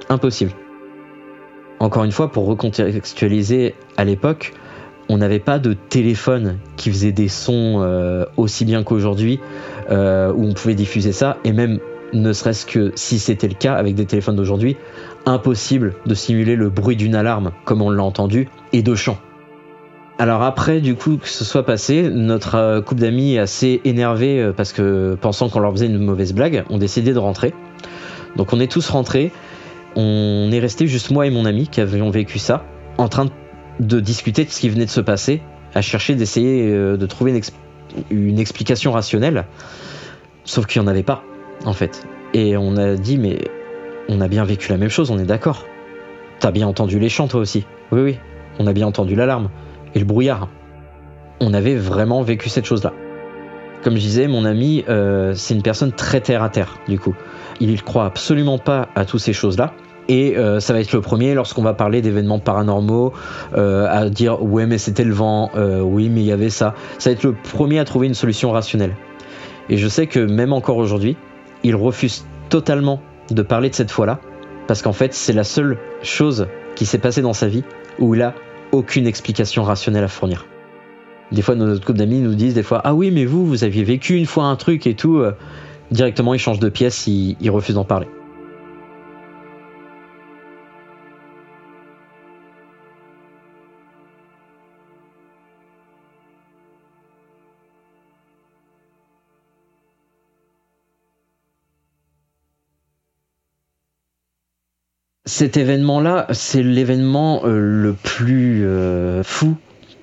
Impossible. Encore une fois, pour recontextualiser, à l'époque, on n'avait pas de téléphone qui faisait des sons euh, aussi bien qu'aujourd'hui, euh, où on pouvait diffuser ça, et même ne serait-ce que si c'était le cas avec des téléphones d'aujourd'hui, impossible de simuler le bruit d'une alarme comme on l'a entendu, et de chants. Alors après, du coup, que ce soit passé, notre euh, couple d'amis assez énervé parce que pensant qu'on leur faisait une mauvaise blague, ont décidé de rentrer. Donc on est tous rentrés. On est resté juste moi et mon ami qui avions vécu ça, en train de discuter de ce qui venait de se passer, à chercher d'essayer euh, de trouver une, explication rationnelle. Sauf qu'il n'y en avait pas, en fait. Et on a dit, mais on a bien vécu la même chose, on est d'accord. T'as bien entendu les chants, toi aussi Oui, oui, on a bien entendu l'alarme et le brouillard. On avait vraiment vécu cette chose-là. Comme je disais, mon ami, euh, c'est une personne très terre à terre, du coup. Il ne croit absolument pas à toutes ces choses-là. Et euh, ça va être le premier lorsqu'on va parler d'événements paranormaux, euh, à dire ouais mais c'était le vent, euh, oui mais il y avait ça. Ça va être le premier à trouver une solution rationnelle. Et je sais que même encore aujourd'hui, il refuse totalement de parler de cette fois-là, parce qu'en fait c'est la seule chose qui s'est passée dans sa vie où il a aucune explication rationnelle à fournir. Des fois, nos autres couples d'amis nous disent des fois Ah oui, mais vous, vous aviez vécu une fois un truc et tout. Directement, ils changent de pièce, ils, ils refusent d'en parler. Cet événement-là, c'est l'événement euh, le plus euh, fou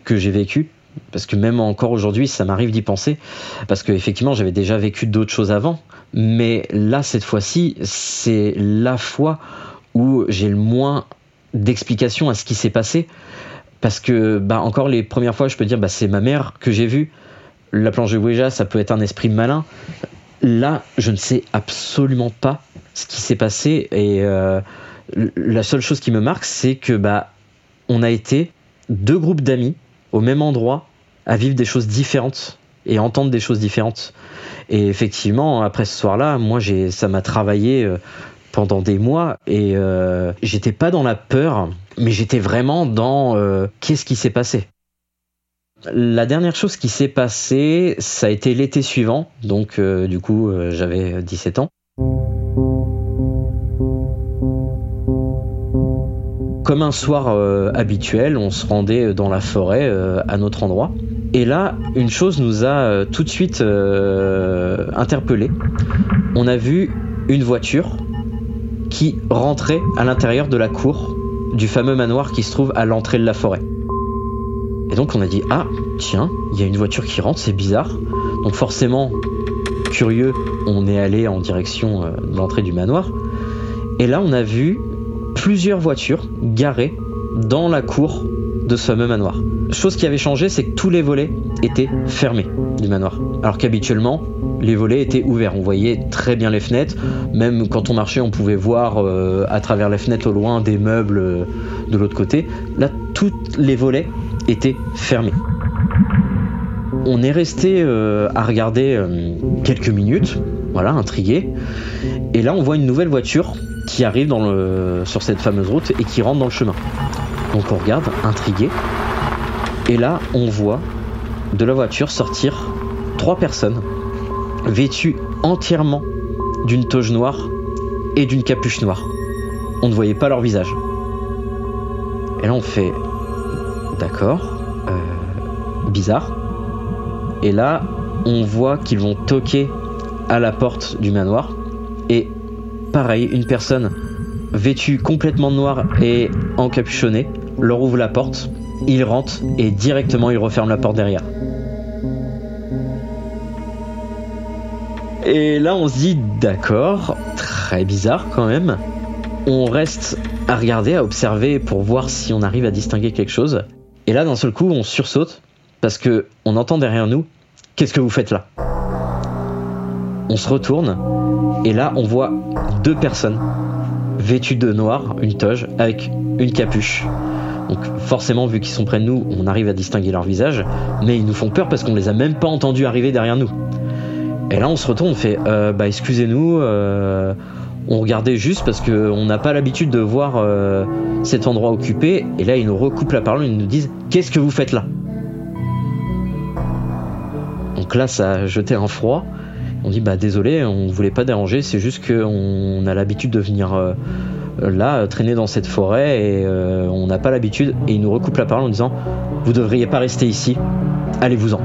que j'ai vécu. Parce que même encore aujourd'hui, ça m'arrive d'y penser. Parce qu'effectivement, j'avais déjà vécu d'autres choses avant. Mais là, cette fois-ci, c'est la fois où j'ai le moins d'explications à ce qui s'est passé. Parce que, bah, encore les premières fois, je peux dire, bah, c'est ma mère que j'ai vue. La planche de Ouija, ça peut être un esprit malin. Là, je ne sais absolument pas ce qui s'est passé. Et. Euh, la seule chose qui me marque, c'est que bah, on a été deux groupes d'amis au même endroit à vivre des choses différentes et entendre des choses différentes. Et effectivement, après ce soir-là, moi, j'ai, ça m'a travaillé euh, pendant des mois et euh, j'étais pas dans la peur, mais j'étais vraiment dans euh, qu'est-ce qui s'est passé? La dernière chose qui s'est passée, ça a été l'été suivant, donc du coup j'avais 17 ans. Comme un soir euh, habituel, on se rendait dans la forêt euh, à notre endroit. Et là, une chose nous a euh, tout de suite interpellés. On a vu une voiture qui rentrait à l'intérieur de la cour du fameux manoir qui se trouve à l'entrée de la forêt. Et donc on a dit ah tiens, il y a une voiture qui rentre, c'est bizarre. Donc forcément, curieux, on est allé en direction de l'entrée du manoir. Et là on a vu plusieurs voitures garées dans la cour de ce fameux manoir. Chose qui avait changé, c'est que tous les volets étaient fermés du manoir. Alors qu'habituellement, les volets étaient ouverts. On voyait très bien les fenêtres. Même quand on marchait, on pouvait voir euh, à travers les fenêtres au loin des meubles euh, de l'autre côté. Là, tous les volets étaient fermés. On est resté euh, à regarder quelques minutes, voilà, intrigué. Et là, on voit une nouvelle voiture qui arrive sur cette fameuse route et qui rentre dans le chemin. Donc on regarde, intrigué. Et là, on voit de la voiture sortir trois personnes vêtues entièrement d'une toge noire et d'une capuche noire. On ne voyait pas leur visage. Et là, on fait d'accord, euh, bizarre. Et là, on voit qu'ils vont toquer à la porte du manoir. Et pareil, une personne vêtue complètement noire et encapuchonnée leur ouvre la porte, il rentre et directement il referme la porte derrière. Et là on se dit d'accord, très bizarre quand même. On reste à regarder, à observer pour voir si on arrive à distinguer quelque chose. Et là d'un seul coup on sursaute parce que on entend derrière nous Qu'est-ce que vous faites là? On se retourne et là on voit deux personnes vêtues de noir, une toge, avec une capuche. Donc forcément, vu qu'ils sont près de nous, on arrive à distinguer leur visage, mais ils nous font peur parce qu'on les a même pas entendus arriver derrière nous. Et là, on se retourne, on fait, euh, bah excusez-nous, euh, on regardait juste parce qu'on n'a pas l'habitude de voir euh, cet endroit occupé. Et là, ils nous recoupent la parole, ils nous disent, qu'est-ce que vous faites là? Donc là, ça a jeté un froid. On dit bah désolé, on voulait pas déranger, c'est juste qu'on a l'habitude de venir euh, là traîner dans cette forêt et euh, on n'a pas l'habitude. Et il nous recoupe la parole en disant vous devriez pas rester ici, allez-vous-en.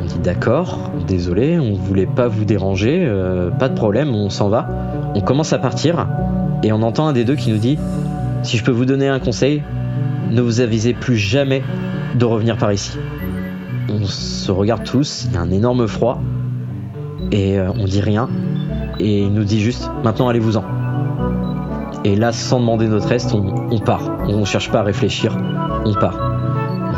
On dit d'accord, désolé, on voulait pas vous déranger, euh, pas de problème, on s'en va. On commence à partir et on entend un des deux qui nous dit si je peux vous donner un conseil, ne vous avisez plus jamais de revenir par ici. On se regarde tous, il y a un énorme froid et euh, on dit rien et il nous dit juste maintenant allez-vous-en. Et là, sans demander notre reste, on, part. On cherche pas à réfléchir, on part.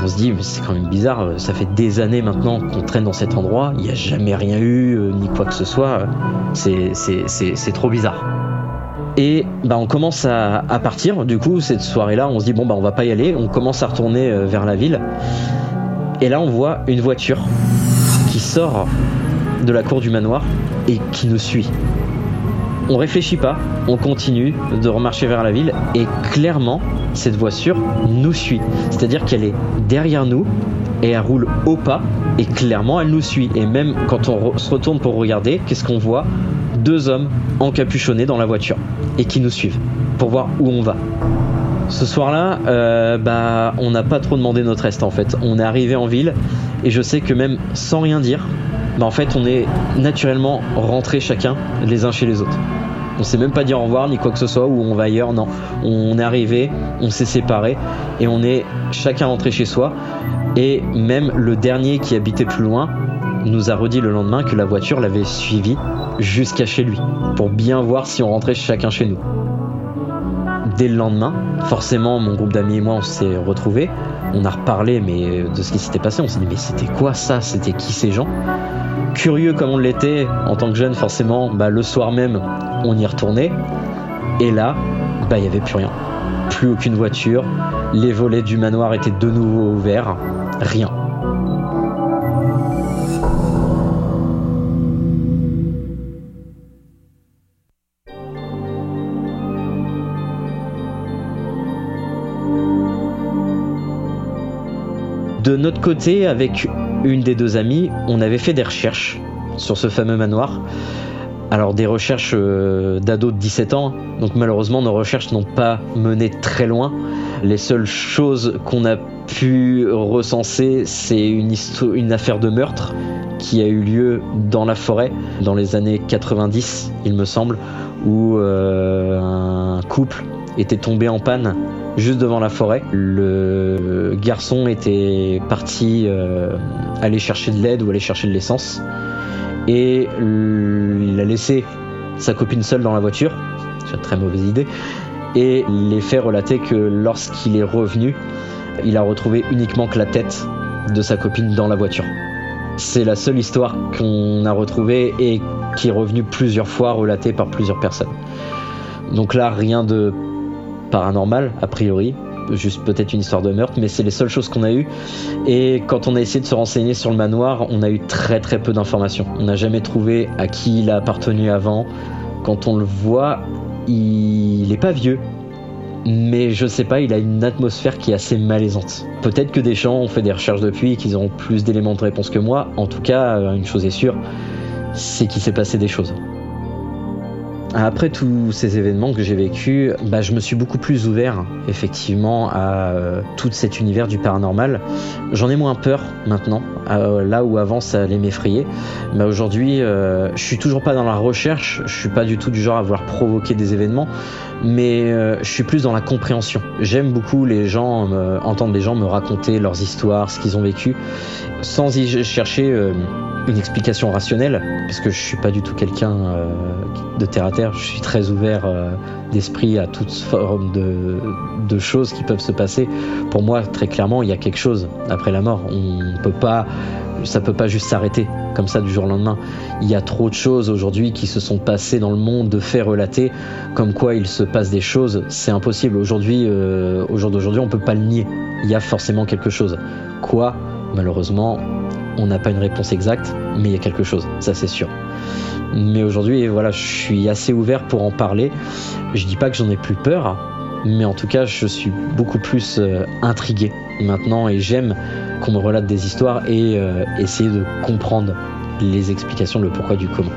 On se dit, mais c'est quand même bizarre, ça fait des années maintenant qu'on traîne dans cet endroit, il n'y a jamais rien eu, euh, ni quoi que ce soit, c'est trop bizarre. Et bah, on commence à, partir. Du coup, cette soirée-là, on se dit bon bah on va pas y aller. On commence à retourner euh, vers la ville. Et là, on voit une voiture qui sort de la cour du manoir et qui nous suit. On réfléchit pas, on continue de remarcher vers la ville et clairement, cette voiture nous suit. C'est-à-dire qu'elle est derrière nous et elle roule au pas et clairement elle nous suit. Et même quand on se retourne pour regarder, qu'est-ce qu'on voit? Deux hommes encapuchonnés dans la voiture et qui nous suivent pour voir où on va. Ce soir-là, euh, bah, on n'a pas trop demandé notre reste en fait. On est arrivé en ville et je sais que même sans rien dire, bah, en fait, on est naturellement rentrés chacun les uns chez les autres. On s'est même pas dit au revoir ni quoi que ce soit ou on va ailleurs. Non, on est arrivé, on s'est séparés et on est chacun rentré chez soi. Et même le dernier qui habitait plus loin nous a redit le lendemain que la voiture l'avait suivi jusqu'à chez lui pour bien voir si on rentrait chacun chez nous. Dès le lendemain, forcément, mon groupe d'amis et moi, on s'est retrouvés. On a reparlé mais de ce qui s'était passé. On s'est dit mais c'était quoi ça? C'était qui ces gens? Curieux comme on l'était en tant que jeune, forcément, bah, le soir même, on y retournait. Et là, bah, il n'y avait plus rien. Plus aucune voiture. Les volets du manoir étaient de nouveau ouverts. Rien. De notre côté, avec une des deux amies, on avait fait des recherches sur ce fameux manoir. Alors des recherches euh, d'ados de 17 ans, donc malheureusement nos recherches n'ont pas mené très loin. Les seules choses qu'on a pu recenser, c'est une, affaire de meurtre qui a eu lieu dans la forêt dans les années 90, il me semble, où euh, un couple était tombé en panne juste devant la forêt. Le garçon était parti euh, aller chercher de l'aide ou aller chercher de l'essence. Et il a laissé sa copine seule dans la voiture. C'est une très mauvaise idée. Et les faits relataient que lorsqu'il est revenu, il a retrouvé uniquement que la tête de sa copine dans la voiture. C'est la seule histoire qu'on a retrouvée et qui est revenue plusieurs fois relatée par plusieurs personnes. Donc là, rien de paranormal, a priori. Juste peut-être une histoire de meurtre, mais c'est les seules choses qu'on a eues. Et quand on a essayé de se renseigner sur le manoir, on a eu très très peu d'informations. On n'a jamais trouvé à qui il a appartenu avant. Quand on le voit, il n'est pas vieux, mais je sais pas, il a une atmosphère qui est assez malaisante. Peut-être que des gens ont fait des recherches depuis et qu'ils auront plus d'éléments de réponse que moi. En tout cas, une chose est sûre, c'est qu'il s'est passé des choses. Après tous ces événements que j'ai vécus, bah, je me suis beaucoup plus ouvert effectivement à euh, tout cet univers du paranormal. J'en ai moins peur maintenant, euh, là où avant ça allait m'effrayer. Mais aujourd'hui, euh, je suis toujours pas dans la recherche, je suis pas du tout du genre à vouloir provoquer des événements, mais je suis plus dans la compréhension. J'aime beaucoup les gens, entendre les gens me raconter leurs histoires, ce qu'ils ont vécu, sans y chercher une explication rationnelle, puisque je suis pas du tout quelqu'un euh, de terre à terre. Je suis très ouvert euh, d'esprit à toute forme de, de, choses qui peuvent se passer. Pour moi, très clairement, il y a quelque chose après la mort. On peut pas, ça peut pas juste s'arrêter comme ça du jour au lendemain. Il y a trop de choses aujourd'hui qui se sont passées dans le monde, de faits relatés, comme quoi il se passe des choses. C'est impossible. Aujourd'hui, euh, au jour d'aujourd'hui, on peut pas le nier. Il y a forcément quelque chose. Quoi? Malheureusement, on n'a pas une réponse exacte, mais il y a quelque chose, ça c'est sûr. Mais aujourd'hui, voilà, je suis assez ouvert pour en parler. Je dis pas que j'en ai plus peur, mais en tout cas, je suis beaucoup plus euh, intrigué maintenant et j'aime qu'on me relate des histoires et euh, essayer de comprendre les explications, le pourquoi du comment.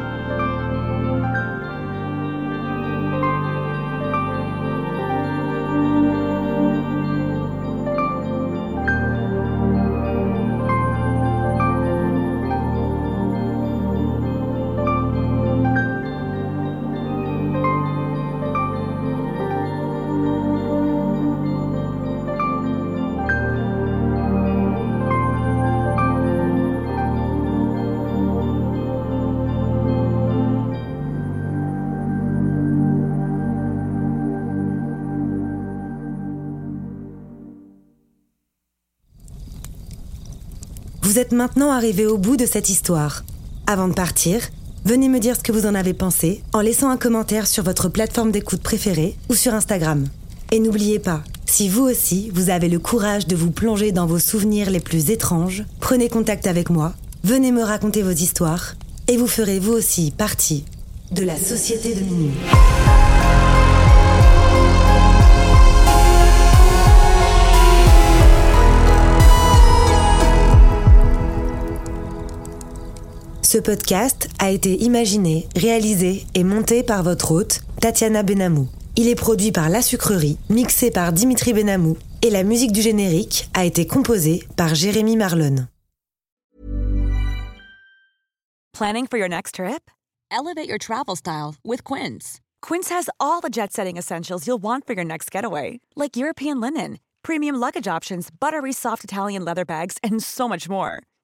Vous êtes maintenant arrivé au bout de cette histoire. Avant de partir, Venez me dire ce que vous en avez pensé en laissant un commentaire sur votre plateforme d'écoute préférée ou sur Instagram. Et n'oubliez pas, si vous aussi, vous avez le courage de vous plonger dans vos souvenirs les plus étranges, prenez contact avec moi, venez me raconter vos histoires, et vous ferez vous aussi partie de la Société de Minuit. Ce podcast a été imaginé, réalisé et monté par votre hôte, Tatiana Benamou. Il est produit par La Sucrerie, mixé par Dimitri Benamou, et la musique du générique a été composée par Jérémy Marlon. Planning for your next trip? Elevate your travel style with Quince. Quince has all the jet setting essentials you'll want for your next getaway, like European linen, premium luggage options, buttery soft Italian leather bags, and so much more.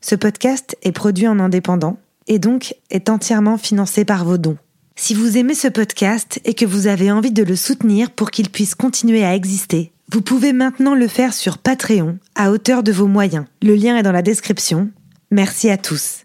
Ce podcast est produit en indépendant et donc est entièrement financé par vos dons. Si vous aimez ce podcast et que vous avez envie de le soutenir pour qu'il puisse continuer à exister, vous pouvez maintenant le faire sur Patreon à hauteur de vos moyens. Le lien est dans la description. Merci à tous.